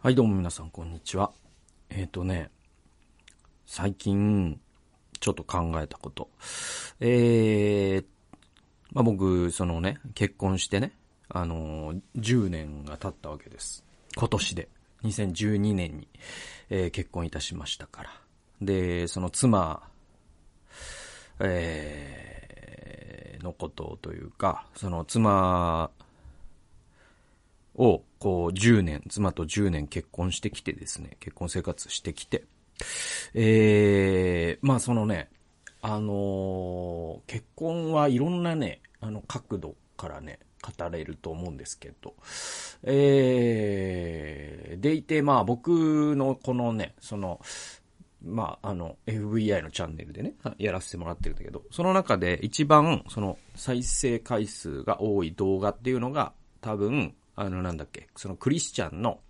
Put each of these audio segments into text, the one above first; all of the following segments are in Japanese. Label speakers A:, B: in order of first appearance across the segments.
A: はい、どうも皆さん、こんにちは。えっ、とね、最近、ちょっと考えたこと。えー、まあ、僕、そのね、結婚してね、あの10年が経ったわけです。今年で。2012年に、えー結婚いたしましたから。で、その妻、えーのことというか、その妻を、こう、10年、妻と10年結婚してきてですね、結婚生活してきて、えー、まあそのね、あのー結婚はいろんなね、あの、角度からね、語れると思うんですけど、えー、でいて、まあ僕のこのね、その、まあ、あの、FVI のチャンネルでね、やらせてもらってるんだけど、その中で一番、その、再生回数が多い動画っていうのが、多分、あの、なんだっけ、そのクリスチャンの、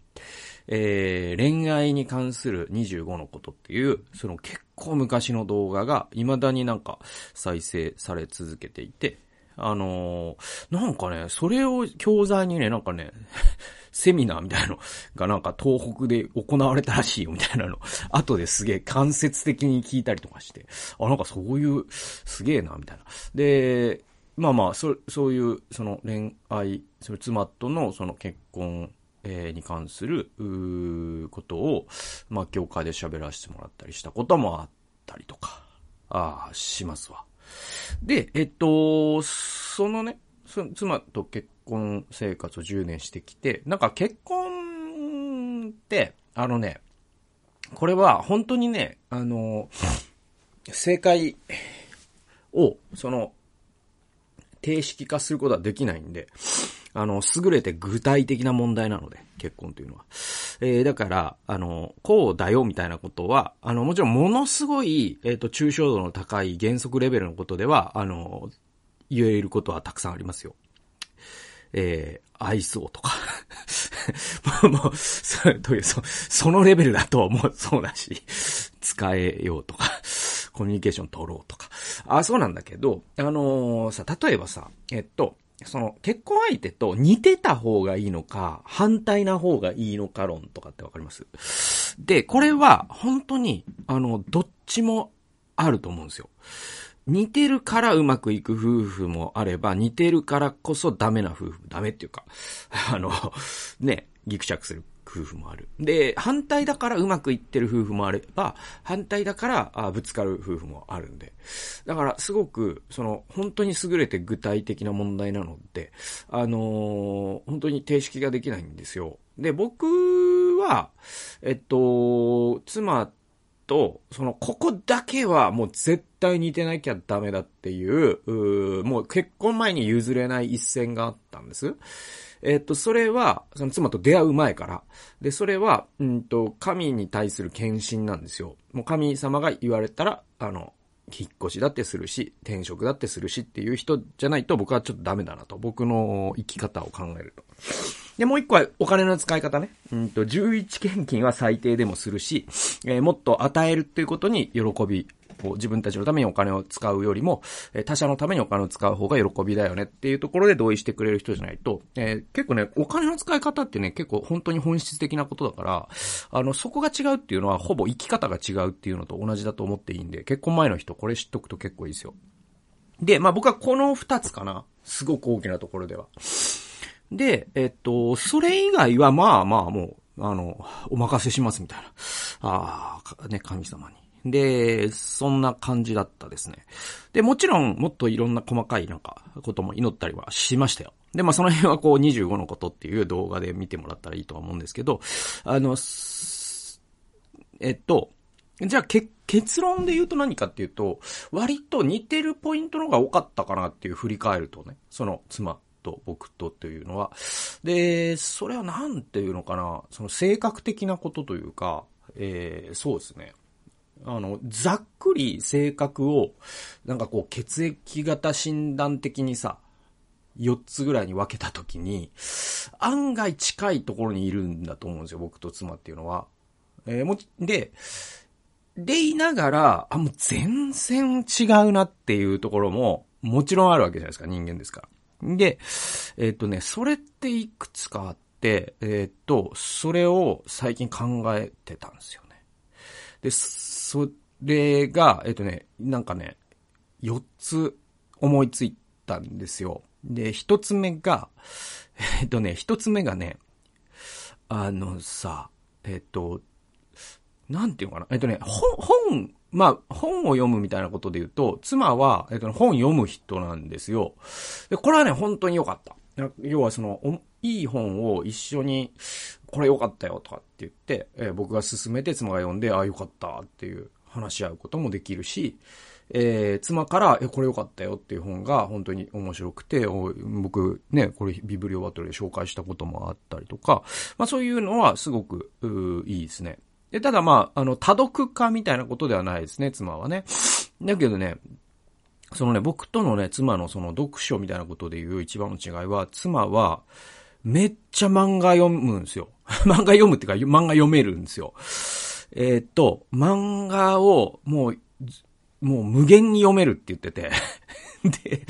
A: えー、恋愛に関する25のことっていう、その結構昔の動画が、未だになんか再生され続けていて、あのーなんかね、それを教材にね、なんかね、セミナーみたいなのがなんか東北で行われたらしいよみたいなの、後ですげえ間接的に聞いたりとかして、あ、なんかそういう、すげえな、みたいな。で、まあまあ、そ、そういう、その恋愛、その妻とのその結婚、えーに関する、うことを、まあ、教会で喋らせてもらったりしたこともあったりとか、ああ、しますわ。で、えっと、そのね、その妻と結婚生活を10年してきて、なんか結婚って、あのね、これは本当にね、あの、正解を、その、定式化することはできないんで、あの、優れて具体的な問題なので、結婚というのは。えー、だから、あの、こうだよみたいなことは、あの、もちろんものすごい、えっ、と、抽象度の高い原則レベルのことでは、あの、言えることはたくさんありますよ。えー、愛そうとか。もう、もう、そという、そそのレベルだともうそうだし、使えようとか、コミュニケーション取ろうとか。あ、そうなんだけど、あのーさ、例えばさ、えっと、その、結婚相手と似てた方がいいのか、反対な方がいいのか論とかってわかります？で、これは、本当に、あの、どっちもあると思うんですよ。似てるからうまくいく夫婦もあれば、似てるからこそダメな夫婦、ダメっていうか、あの、ね、ギクシャクする夫婦もある。で、反対だからうまくいってる夫婦もあれば、反対だからあぶつかる夫婦もあるんで。だから、すごく、その、本当に優れて具体的な問題なので、あのー本当に定式ができないんですよ。で、僕は、えっと、妻と、その、ここだけはもう絶対似てなきゃダメだっていう、うもう結婚前に譲れない一線があったんです。えっと、それは、その妻と出会う前から。で、それは、うんと、神に対する献身なんですよ。もう神様が言われたら、あの、引っ越しだってするし、転職だってするしっていう人じゃないと僕はちょっとダメだなと。僕の生き方を考えると。で、もう一個はお金の使い方ね。うんと、11献金は最低でもするし、えーもっと与えるっていうことに喜び、自分たちのためにお金を使うよりも、他者のためにお金を使う方が喜びだよねっていうところで同意してくれる人じゃないと、えー結構ね、お金の使い方ってね、結構本当に本質的なことだから、あの、そこが違うっていうのは、ほぼ生き方が違うっていうのと同じだと思っていいんで、結婚前の人、これ知っとくと結構いいですよ。で、まあ僕はこの二つかな。すごく大きなところでは。で、えっと、それ以外はまあまあもう、あの、お任せしますみたいな。ああ、ね、神様に。で、そんな感じだったですね。で、もちろん、もっといろんな細かいなんか、ことも祈ったりはしましたよ。で、まあその辺はこう25のことっていう動画で見てもらったらいいとは思うんですけど、あの、えっと、じゃあ、け、結論で言うと何かっていうと、割と似てるポイントの方が多かったかなっていう振り返るとね、その妻と僕とっていうのは。で、それはなんていうのかな、その性格的なことというか、えー、そうですね。あの、ざっくり性格を、なんかこう血液型診断的にさ、4つぐらいに分けたときに、案外近いところにいるんだと思うんですよ、僕と妻っていうのは。えー、も、で、でいながら、あ、もう全然違うなっていうところも、もちろんあるわけじゃないですか、人間ですから。で、えっ、とね、それっていくつかあって、えー、っと、それを最近考えてたんですよね。で、それが、えー、っとね、なんかね、4つ思いついたんですよ。で、1つ目が、え、っとね、1つ目がね、あのさ、えっと、なんていうのかな？えっとね、本、本、まあ、本を読むみたいなことで言うと、妻は、えっと、本読む人なんですよ。で、これはね、本当に良かった。要はその、いい本を一緒に、これ良かったよとかって言って、えー、僕が勧めて妻が読んで、ああ、良かったっていう話し合うこともできるし、えー、妻から、え、これ良かったよっていう本が本当に面白くて、僕ね、これビブリオバトルで紹介したこともあったりとか、まあそういうのはすごく、いいですね。で、ただまあ、あの、多読家みたいなことではないですね、妻はね。だけどね、そのね、僕とのね、妻のその読書みたいなことでいう一番の違いは、妻は、めっちゃ漫画読むんですよ。漫画読むっていうか、漫画読めるんですよ。えー、っと、漫画をもう、もう無限に読めるって言ってて で、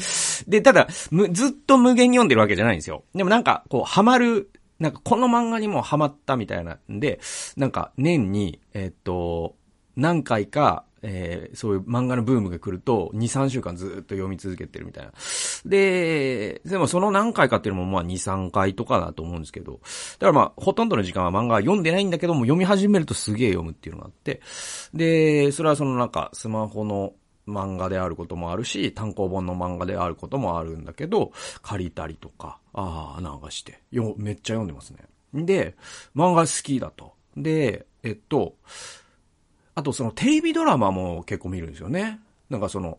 A: で、ただ、ずっと無限に読んでるわけじゃないんですよ。でもなんか、こう、ハマるなんかこの漫画にもハマったみたいなんで、なんか年に、えっと、何回か、えー、そういう漫画のブームが来ると、2、3週間ずっと読み続けてるみたいな。で、でもその何回かっていうのもまあ2、3回とかだと思うんですけど、だからまあ、ほとんどの時間は漫画は読んでないんだけども、読み始めるとすげえ読むっていうのがあって、で、それはそのなんか、スマホの漫画であることもあるし、単行本の漫画であることもあるんだけど、借りたりとか、ああ、なんかして、よ、めっちゃ読んでますね。で、漫画好きだと。で、えっと、あとそのテレビドラマも結構見るんですよね。なんかその、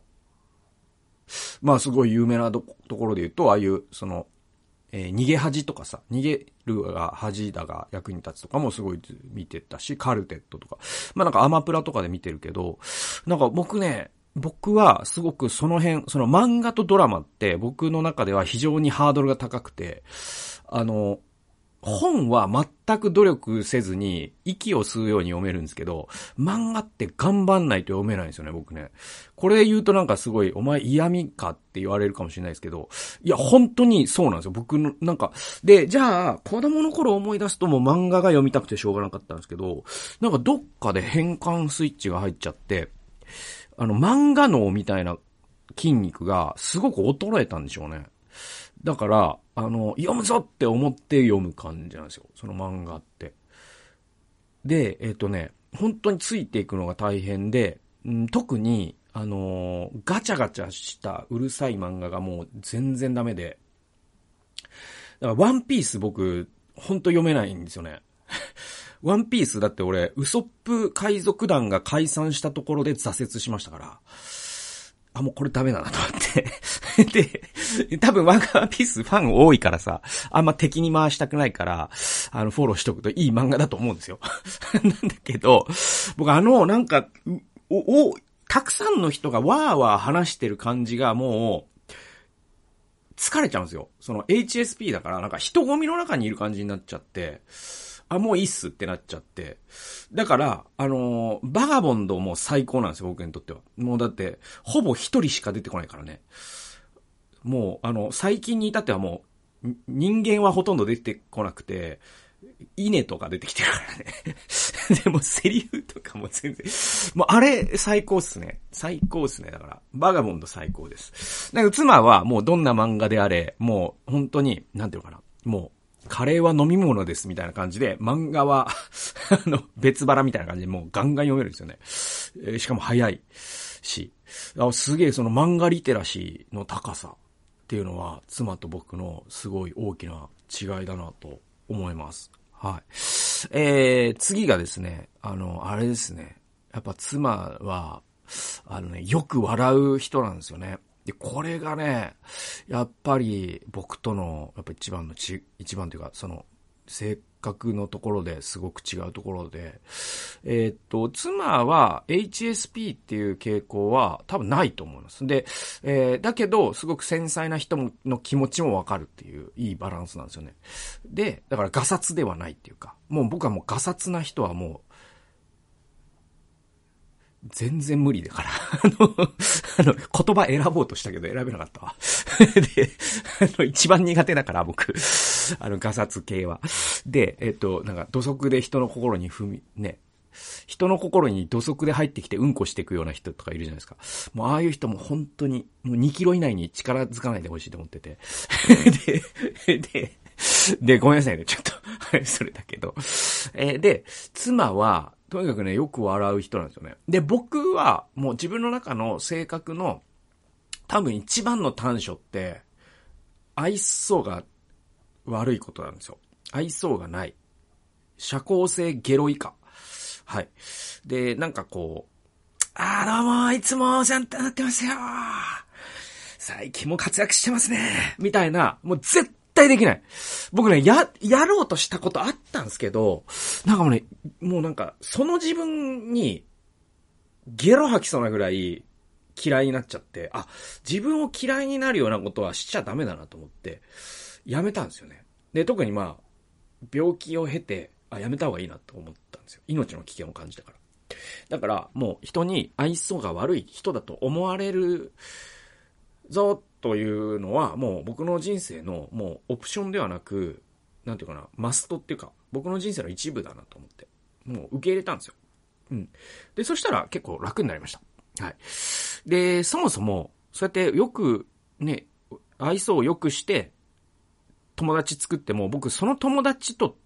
A: まあすごい有名なところで言うと、ああいう、その、えー、逃げ恥とかさ、逃げるが恥だが役に立つとかもすごい見てたし、カルテットとか。まあなんかアマプラとかで見てるけど、なんか僕ね、僕はすごくその辺、その漫画とドラマって僕の中では非常にハードルが高くて、あの、本は全く努力せずに息を吸うように読めるんですけど、漫画って頑張んないと読めないんですよね、僕ね。これ言うとなんかすごい、お前嫌味かって言われるかもしれないですけど、いや、本当にそうなんですよ。僕の、なんか、で、じゃあ、子供の頃思い出すともう漫画が読みたくてしょうがなかったんですけど、なんかどっかで変換スイッチが入っちゃって、あの、漫画脳みたいな筋肉がすごく衰えたんでしょうね。だから、あの、読むぞって思って読む感じなんですよ。その漫画って。で、えっ、ー、とね、本当についていくのが大変で、うん、特に、あのー、ガチャガチャしたうるさい漫画がもう全然ダメで。だから、ワンピース僕、ほんと読めないんですよね。ワンピースだって俺、ウソップ海賊団が解散したところで挫折しましたから、あ、もうこれダメだなと思って で、多分ワンピースファン多いからさ、あんま敵に回したくないから、あの、フォローしとくといい漫画だと思うんですよ。なんだけど、僕あの、なんか、お、お、たくさんの人がわーわー話してる感じがもう、疲れちゃうんですよ。その HSP だから、なんか人混みの中にいる感じになっちゃって、あ、もういいっすってなっちゃって。だから、あの、バガボンドも最高なんですよ、僕にとっては。もうだって、ほぼ一人しか出てこないからね。もう、あの、最近に至ってはもう、人間はほとんど出てこなくて、稲とか出てきてるからね。でも、セリフとかも全然、もうあれ、最高っすね。最高っすね。だから、バガボンド最高です。だか妻はもうどんな漫画であれ、もう本当に、なんていうのかな。もう、カレーは飲み物ですみたいな感じで、漫画は あの、別腹みたいな感じでもうガンガン読めるんですよね。えー、しかも早いし。あすげえその漫画リテラシーの高さっていうのは、妻と僕のすごい大きな違いだなと思います。はい。えー、次がですね、あの、あれですね。やっぱ妻は、あのね、よく笑う人なんですよね。で、これがね、やっぱり僕との、やっぱ一番のち、一番というか、その、性格のところですごく違うところで、えー、っと、妻は HSP っていう傾向は多分ないと思います。で、えー、だけど、すごく繊細な人の気持ちもわかるっていういいバランスなんですよね。で、だからガサツではないっていうか、もう僕はもうガサツな人はもう、全然無理だから。あの、あの、言葉選ぼうとしたけど選べなかったわ。で、あの、一番苦手だから、僕。あの、ガサツ系は。で、えっと、なんか、土足で人の心に踏み、ね、人の心に土足で入ってきてうんこしていくような人とかいるじゃないですか。もうああいう人も本当に、もう2キロ以内に力づかないでほしいと思ってて。で、で、で、ごめんなさいね、ちょっと、はい、それだけど。えー、で、妻は、とにかくね、よく笑う人なんですよね。で、僕は、もう自分の中の性格の、多分一番の短所って、愛想が悪いことなんですよ。愛想がない。社交性ゲロ以下。はい。で、なんかこう、あーどうも、いつもお世話になってますよ最近も活躍してますねみたいな、もう絶対できない。僕ね、や、やろうとしたことあったんですけど、なんかもうね、もうなんか、その自分に、ゲロ吐きそうなぐらい嫌いになっちゃって、あ、自分を嫌いになるようなことはしちゃダメだなと思って、やめたんですよね。で、特にまあ、病気を経て、あ、やめた方がいいなと思ったんですよ。命の危険を感じたから。だから、もう人に愛想が悪い人だと思われるぞというのは、もう僕の人生のもうオプションではなく、なんていうかな、マストっていうか、僕の人生の一部だなと思って、もう受け入れたんですよ。うん。で、そしたら結構楽になりました。はい。で、そもそも、そうやってよく、ね、愛想を良くして、友達作っても、僕その友達と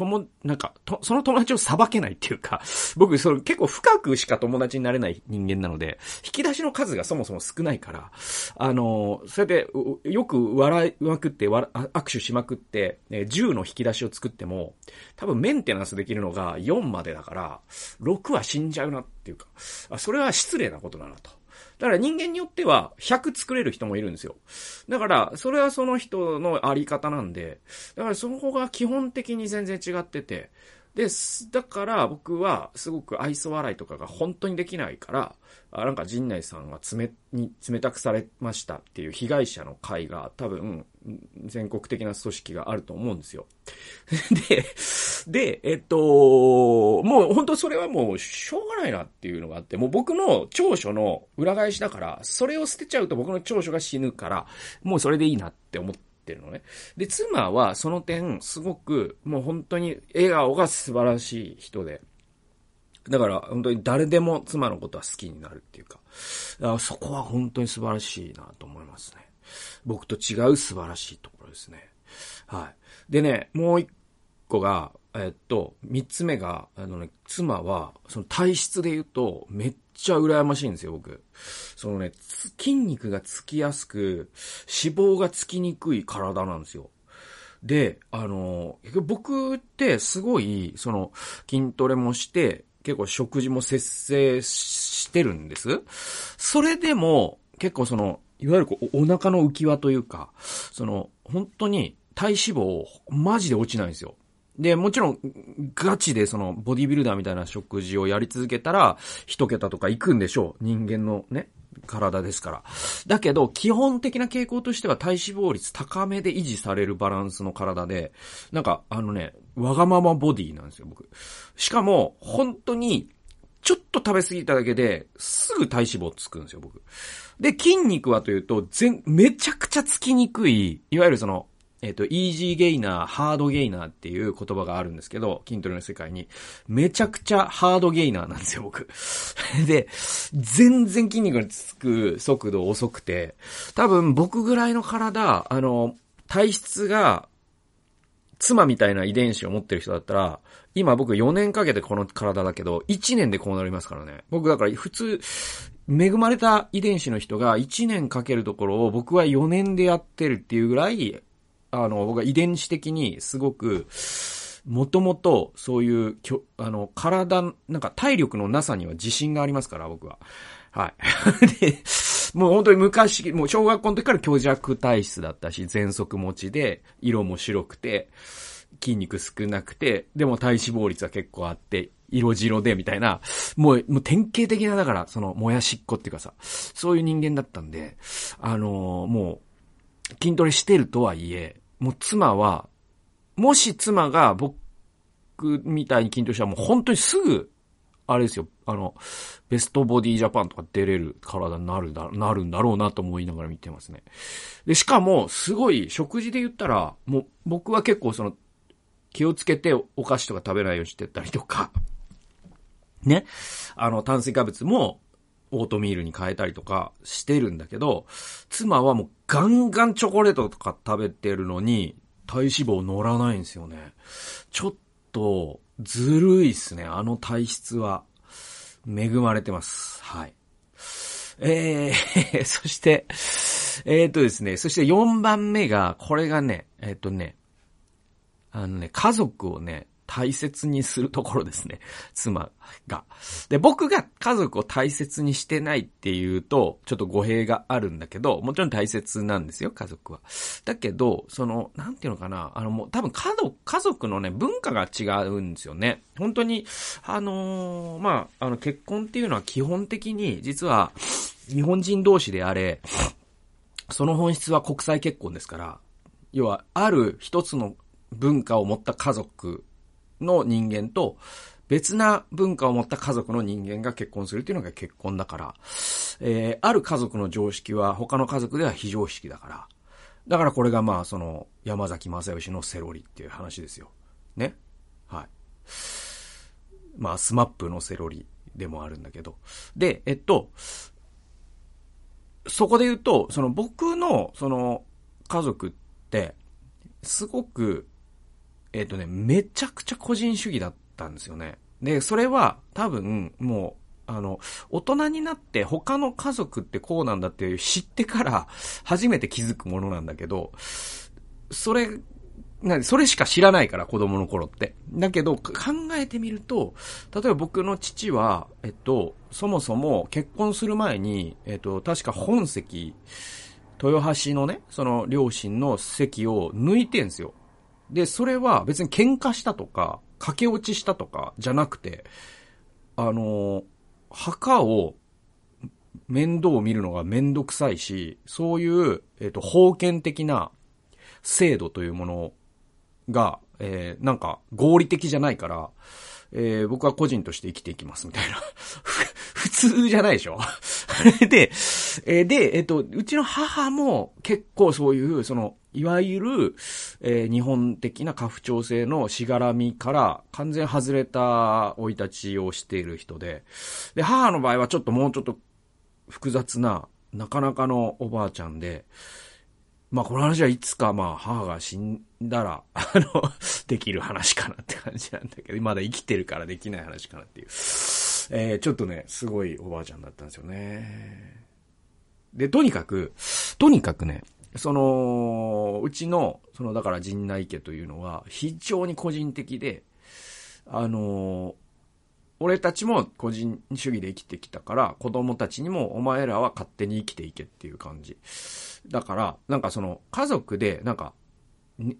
A: とも、なんか、と、その友達を裁けないっていうか、僕、それ結構深くしか友達になれない人間なので、引き出しの数がそもそも少ないから、あの、それで、よく笑いまくって、握手しまくって、ね、10の引き出しを作っても、多分メンテナンスできるのが4までだから、6は死んじゃうなっていうか、それは失礼なことだなと。だから人間によっては100作れる人もいるんですよ。だから、それはその人のあり方なんで、だからそこが基本的に全然違ってて、です、だから僕はすごく愛想笑いとかが本当にできないから、あなんか陣内さんが冷、に冷たくされましたっていう被害者の会が多分全国的な組織があると思うんですよ。で、で、えっと、もう本当それはもうしょうがないなっていうのがあって、もう僕の長所の裏返しだから、それを捨てちゃうと僕の長所が死ぬから、もうそれでいいなって思って、ってるのね。で、妻はその点、すごく、もう本当に笑顔が素晴らしい人で。だから、本当に誰でも妻のことは好きになるっていうか、かそこは本当に素晴らしいなと思いますね。僕と違う素晴らしいところですね。はい。でね、もう一個が、えっと、三つ目が、あのね、妻は、その体質で言うと、めっちゃ羨ましいんですよ、僕。そのね、筋肉がつきやすく、脂肪がつきにくい体なんですよ。で、あの、僕ってすごい、その、筋トレもして、結構食事も節制してるんです。それでも、結構その、いわゆるこうお腹の浮き輪というか、その、本当に体脂肪、マジで落ちないんですよ。で、もちろん、ガチでその、ボディビルダーみたいな食事をやり続けたら、一桁とか行くんでしょう。人間のね、体ですから。だけど、基本的な傾向としては体脂肪率高めで維持されるバランスの体で、なんか、あのね、わがままボディなんですよ、僕。しかも、本当に、ちょっと食べ過ぎただけで、すぐ体脂肪つくんですよ、僕。で、筋肉はというと、全、めちゃくちゃつきにくい、いわゆるその、えっ、ー、と、イージーゲイナー、ハードゲイナーっていう言葉があるんですけど、筋トレの世界に。めちゃくちゃハードゲイナーなんですよ、僕。で、全然筋肉につく速度遅くて、多分僕ぐらいの体、あの、体質が、妻みたいな遺伝子を持ってる人だったら、今僕4年かけてこの体だけど、1年でこうなりますからね。僕だから普通、恵まれた遺伝子の人が1年かけるところを僕は4年でやってるっていうぐらいあの、僕は遺伝子的にすごく、もともとそういう、あの、体、なんか体力のなさには自信がありますから、僕は。はい。で、もう本当に昔、もう小学校の時から虚弱体質だったし、全速持ちで、色も白くて、筋肉少なくて、でも体脂肪率は結構あって、色白でみたいな、もう、もう典型的な、だから、その、もやしっこっていうかさ、そういう人間だったんで、あのー、もう、筋トレしてるとはいえ、もう妻は、もし妻が僕みたいに筋トレしたらもう本当にすぐ、あれですよ、あの、ベストボディジャパンとか出れる体になるだ、なるんだろうなと思いながら見てますね。で、しかも、すごい、食事で言ったら、もう、僕は結構その、気をつけてお菓子とか食べないようにしてたりとか、ね。あの、炭水化物も、オートミールに変えたりとかしてるんだけど、妻はもうガンガンチョコレートとか食べてるのに、体脂肪乗らないんですよね。ちょっと、ずるいっすね。あの体質は。恵まれてます。はい。えー、そして、えー、っとですね、そして4番目が、これがね、えー、っとね、あのね、家族をね、大切にするところですね。妻が。で、僕が家族を大切にしてないっていうと、ちょっと語弊があるんだけど、もちろん大切なんですよ、家族は。だけど、その、なんていうのかな、あのもう多分家族、家族のね、文化が違うんですよね。本当に、あのー、まあ、あの結婚っていうのは基本的に、実は、日本人同士であれ、その本質は国際結婚ですから、要は、ある一つの文化を持った家族の人間と、別な文化を持った家族の人間が結婚するっていうのが結婚だから、えー、ある家族の常識は他の家族では非常識だから、だからこれがまあ、その、山崎正義のセロリっていう話ですよ。ね？はい。まあ、スマップのセロリでもあるんだけど。で、えっと、そこで言うと、その僕の、その、家族って、すごく、えっ、ー、とね、めちゃくちゃ個人主義だったんですよね。で、それは多分、もう、あの、大人になって他の家族ってこうなんだっていう知ってから初めて気づくものなんだけど、それ、なそれしか知らないから、子供の頃って。だけど、考えてみると、例えば僕の父は、えっと、そもそも結婚する前に、えっと、確か本籍、豊橋のね、その両親の席を抜いてんすよ。で、それは別に喧嘩したとか、駆け落ちしたとかじゃなくて、あの、墓を面倒を見るのがめんどくさいし、そういう、えっ、ー、と、封建的な制度というものが、えー、なんか合理的じゃないから、えー、僕は個人として生きていきますみたいな。普通じゃないでしょ？で、えー、で、えっ、ー、と、うちの母も結構そういう、その、いわゆる、えー、日本的な家父長制のしがらみから完全外れた生い立ちをしている人で、で、母の場合はちょっともうちょっと複雑な、なかなかのおばあちゃんで、まあこの話はいつかまあ母が死んだら、あの、できる話かなって感じなんだけど、まだ生きてるからできない話かなっていう。えー、ちょっとね、すごいおばあちゃんだったんですよね。で、とにかく、とにかくね、その、うちの、その、だから陣内家というのは、非常に個人的で、あの俺たちも個人主義で生きてきたから、子供たちにもお前らは勝手に生きていけっていう感じ。だから、なんかその、家族で、なんか、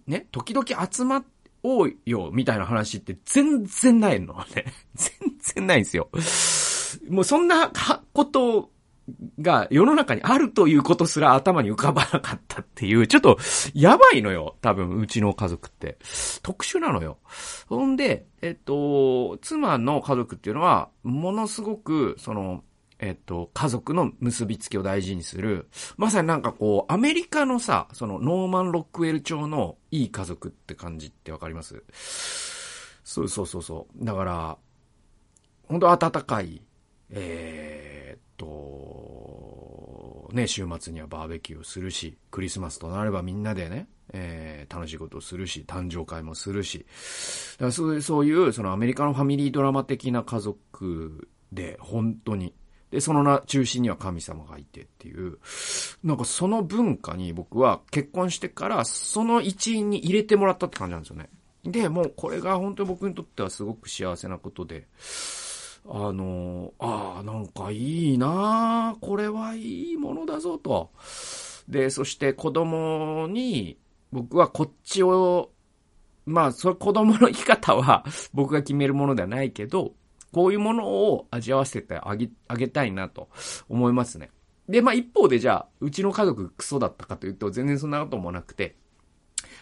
A: ね、時々集まおうよ、みたいな話って全然ないのね。全然ないんですよ。もうそんなことが世の中にあるということすら頭に浮かばなかったっていう、ちょっとやばいのよ。多分、うちの家族って。特殊なのよ。ほんで、えっと、妻の家族っていうのは、ものすごく、その、えっと、家族の結びつきを大事にする。まさになんかこう、アメリカのさ、そのノーマン・ロックウェル調のいい家族って感じってわかります？そうそうそうそう。だから、本当温かい、えー、と、ね、週末にはバーベキューをするし、クリスマスとなればみんなでね、えー、楽しいことをするし、誕生会もするし、だからそういう、そういう、そのアメリカのファミリードラマ的な家族で、本当に、で、そのな、中心には神様がいてっていう、なんかその文化に僕は結婚してからその一員に入れてもらったって感じなんですよね。で、もうこれが本当に僕にとってはすごく幸せなことで、あの、ああ、なんかいいなこれはいいものだぞと。で、そして子供に、僕はこっちを、まあ、それ子供の生き方は 僕が決めるものではないけど、こういうものを味わわせてあげ、あげたいなと思いますね。で、まあ一方でじゃあ、うちの家族クソだったかというと、全然そんなこともなくて、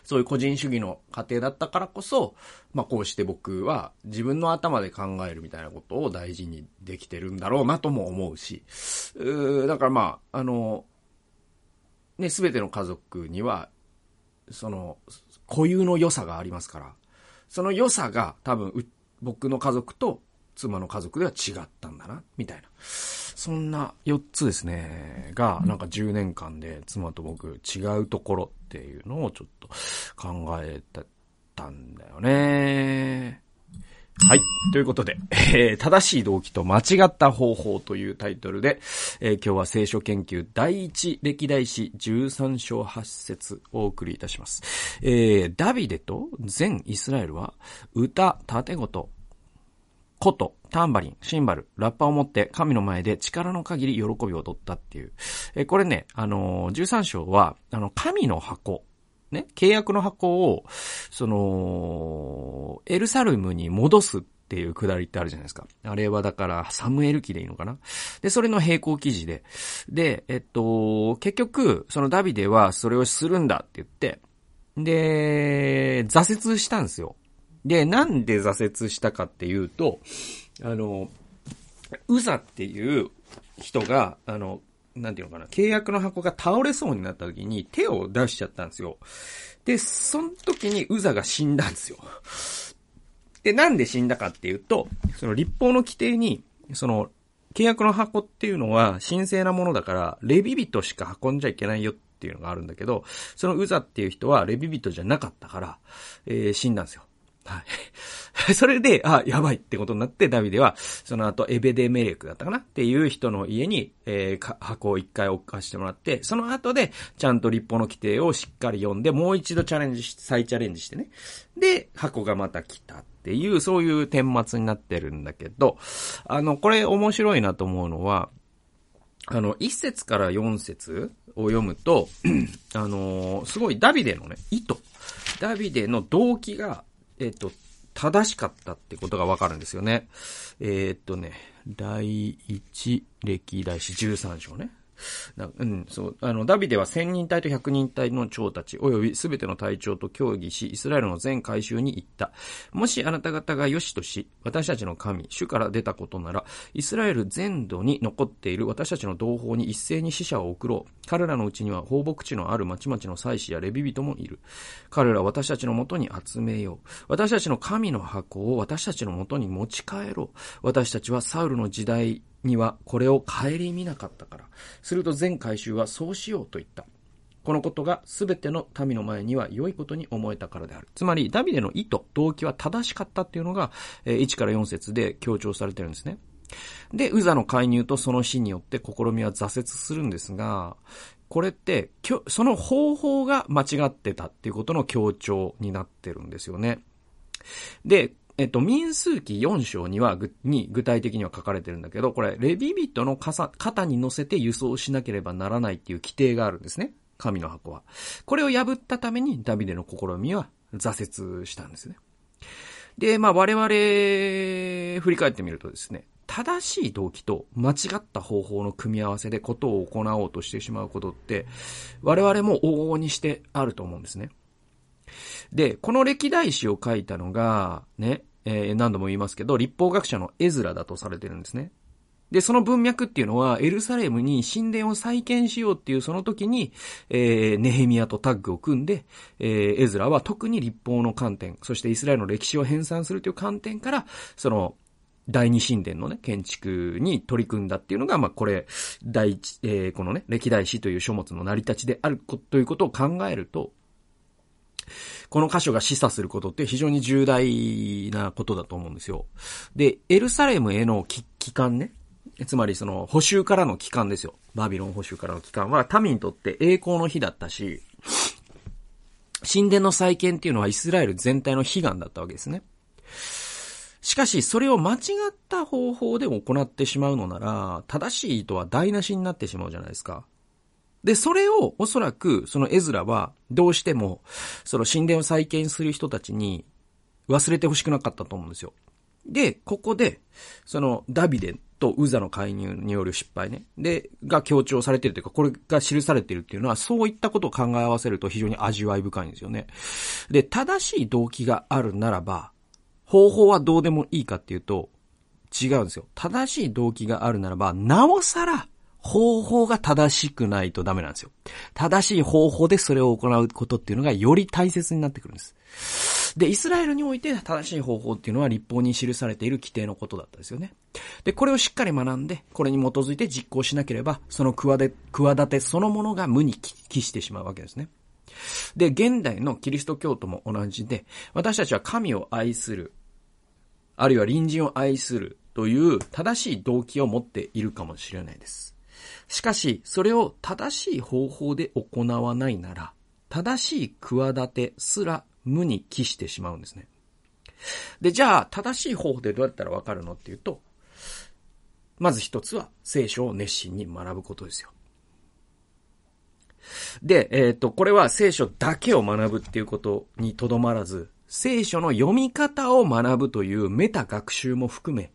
A: そういう個人主義の過程だったからこそ、まあこうして僕は自分の頭で考えるみたいなことを大事にできてるんだろうなとも思うし、うだからまあ、あの、ね、すべての家族には、その、固有の良さがありますから、その良さが多分、僕の家族と妻の家族では違ったんだな、みたいな。そんな4つですね、が、なんか10年間で妻と僕違うところっていうのをちょっと考えたたんだよね。はい。ということで、えー、正しい動機と間違った方法というタイトルで、えー、今日は聖書研究第一歴代史13章8節をお送りいたします。えー、ダビデと全イスラエルは歌、盾事、こと、タンバリン、シンバル、ラッパを持って神の前で力の限り喜びを踊ったっていう。えこれね、あのー、13章は、あの、神の箱、ね、契約の箱を、その、エルサルムに戻すっていうくだりってあるじゃないですか。あれはだから、サムエル記でいいのかなで、それの並行記事で。で、えっと、結局、そのダビデはそれをするんだって言って、で、挫折したんですよ。で、なんで挫折したかっていうと、あの、ウザっていう人が、あの、なんていうのかな、契約の箱が倒れそうになった時に手を出しちゃったんですよ。で、その時にウザが死んだんですよ。で、なんで死んだかっていうと、その立法の規定に、その、契約の箱っていうのは神聖なものだから、レビ人しか運んじゃいけないよっていうのがあるんだけど、そのウザっていう人はレビ人じゃなかったから、えー、死んだんですよ。はい。それで、あ、やばいってことになって、ダビデは、その後、エベデメレクだったかなっていう人の家に、えー、箱を一回置かしてもらって、その後で、ちゃんと立法の規定をしっかり読んで、もう一度チャレンジし、再チャレンジしてね。で、箱がまた来たっていう、そういう顛末になってるんだけど、あの、これ面白いなと思うのは、あの、一節から四節を読むと、あのー、すごいダビデのね、意図。ダビデの動機がえっ、と、正しかったってことがわかるんですよね。えー、っとね、第一歴代史13章ね。うん、そう。あの、ダビデは千人隊と百人隊の長たち、及びすべての隊長と協議し、イスラエルの全回収に行った。もしあなた方が良しとし、私たちの神、主から出たことなら、イスラエル全土に残っている私たちの同胞に一斉に死者を送ろう。彼らのうちには放牧地のある町々の祭司やレビ人もいる。彼らは私たちのもとに集めよう。私たちの神の箱を私たちのもとに持ち帰ろう。私たちはサウルの時代にはこれを顧みなかったから。すると全回収はそうしようと言った。このことが全ての民の前には良いことに思えたからである。つまり、ダビデの意図、動機は正しかったっていうのが、1から4節で強調されてるんですね。で、ウザの介入とその死によって試みは挫折するんですが、これって、その方法が間違ってたっていうことの強調になってるんですよね。で、えっと、民数記4章には、に具体的には書かれてるんだけど、これ、レビビットの肩に乗せて輸送しなければならないっていう規定があるんですね。神の箱は。これを破ったために、ダビデの試みは挫折したんですね。で、まあ我々、振り返ってみるとですね、正しい動機と間違った方法の組み合わせでことを行おうとしてしまうことって、我々も往々にしてあると思うんですね。で、この歴代史を書いたのが、ね、えー、何度も言いますけど、立法学者のエズラだとされてるんですね。で、その文脈っていうのは、エルサレムに神殿を再建しようっていうその時に、えー、ネヘミヤとタッグを組んで、えー、エズラは特に立法の観点、そしてイスラエルの歴史を編纂するという観点から、その、第二神殿のね、建築に取り組んだっていうのが、まあ、これ、第一、えー、このね、歴代史という書物の成り立ちであるということを考えると、この箇所が示唆することって非常に重大なことだと思うんですよ。で、エルサレムへの帰還ね。つまりその補修からの帰還ですよ。バビロン補修からの帰還は民にとって栄光の日だったし、神殿の再建っていうのはイスラエル全体の悲願だったわけですね。しかし、それを間違った方法で行ってしまうのなら、正しい意図は台無しになってしまうじゃないですか。で、それをおそらく、そのエズラは、どうしても、その神殿を再建する人たちに忘れてほしくなかったと思うんですよ。で、ここで、その、ダビデとウザの介入による失敗ね。で、が強調されてるというか、これが記されてるっていうのは、そういったことを考え合わせると非常に味わい深いんですよね。で、正しい動機があるならば、方法はどうでもいいかっていうと、違うんですよ。正しい動機があるならば、なおさら、方法が正しくないとダメなんですよ。正しい方法でそれを行うことっていうのがより大切になってくるんです。で、イスラエルにおいて正しい方法っていうのは立法に記されている規定のことだったですよね。で、これをしっかり学んで、これに基づいて実行しなければ、その企てそのものが無に帰してしまうわけですね。で、現代のキリスト教徒も同じで、私たちは神を愛する、あるいは隣人を愛するという正しい動機を持っているかもしれないです。しかし、それを正しい方法で行わないなら、正しい企てすら無に帰してしまうんですね。で、じゃあ、正しい方法でどうやったらわかるのっていうと、まず一つは聖書を熱心に学ぶことですよ。で、えっ、ー、と、これは聖書だけを学ぶっていうことにとどまらず、聖書の読み方を学ぶというメタ学習も含め、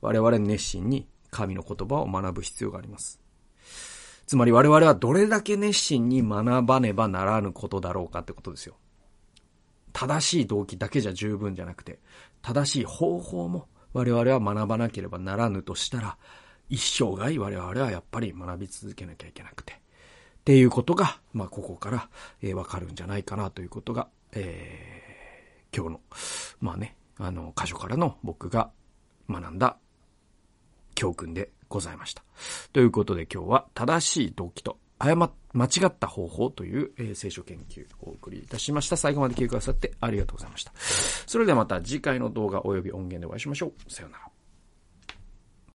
A: 我々熱心に神の言葉を学ぶ必要があります。つまり我々はどれだけ熱心に学ばねばならぬことだろうかってことですよ。正しい動機だけじゃ十分じゃなくて、正しい方法も我々は学ばなければならぬとしたら、一生涯我々はやっぱり学び続けなきゃいけなくて。っていうことが、まあ、ここから、えー、わかるんじゃないかなということが、えー、今日の、まあね、あの、箇所からの僕が学んだ教訓でございました。ということで今日は正しい動機と誤間違った方法という、えー、聖書研究をお送りいたしました。最後まで聞いてくださってありがとうございました。それではまた次回の動画及び音源でお会いしましょう。さようなら。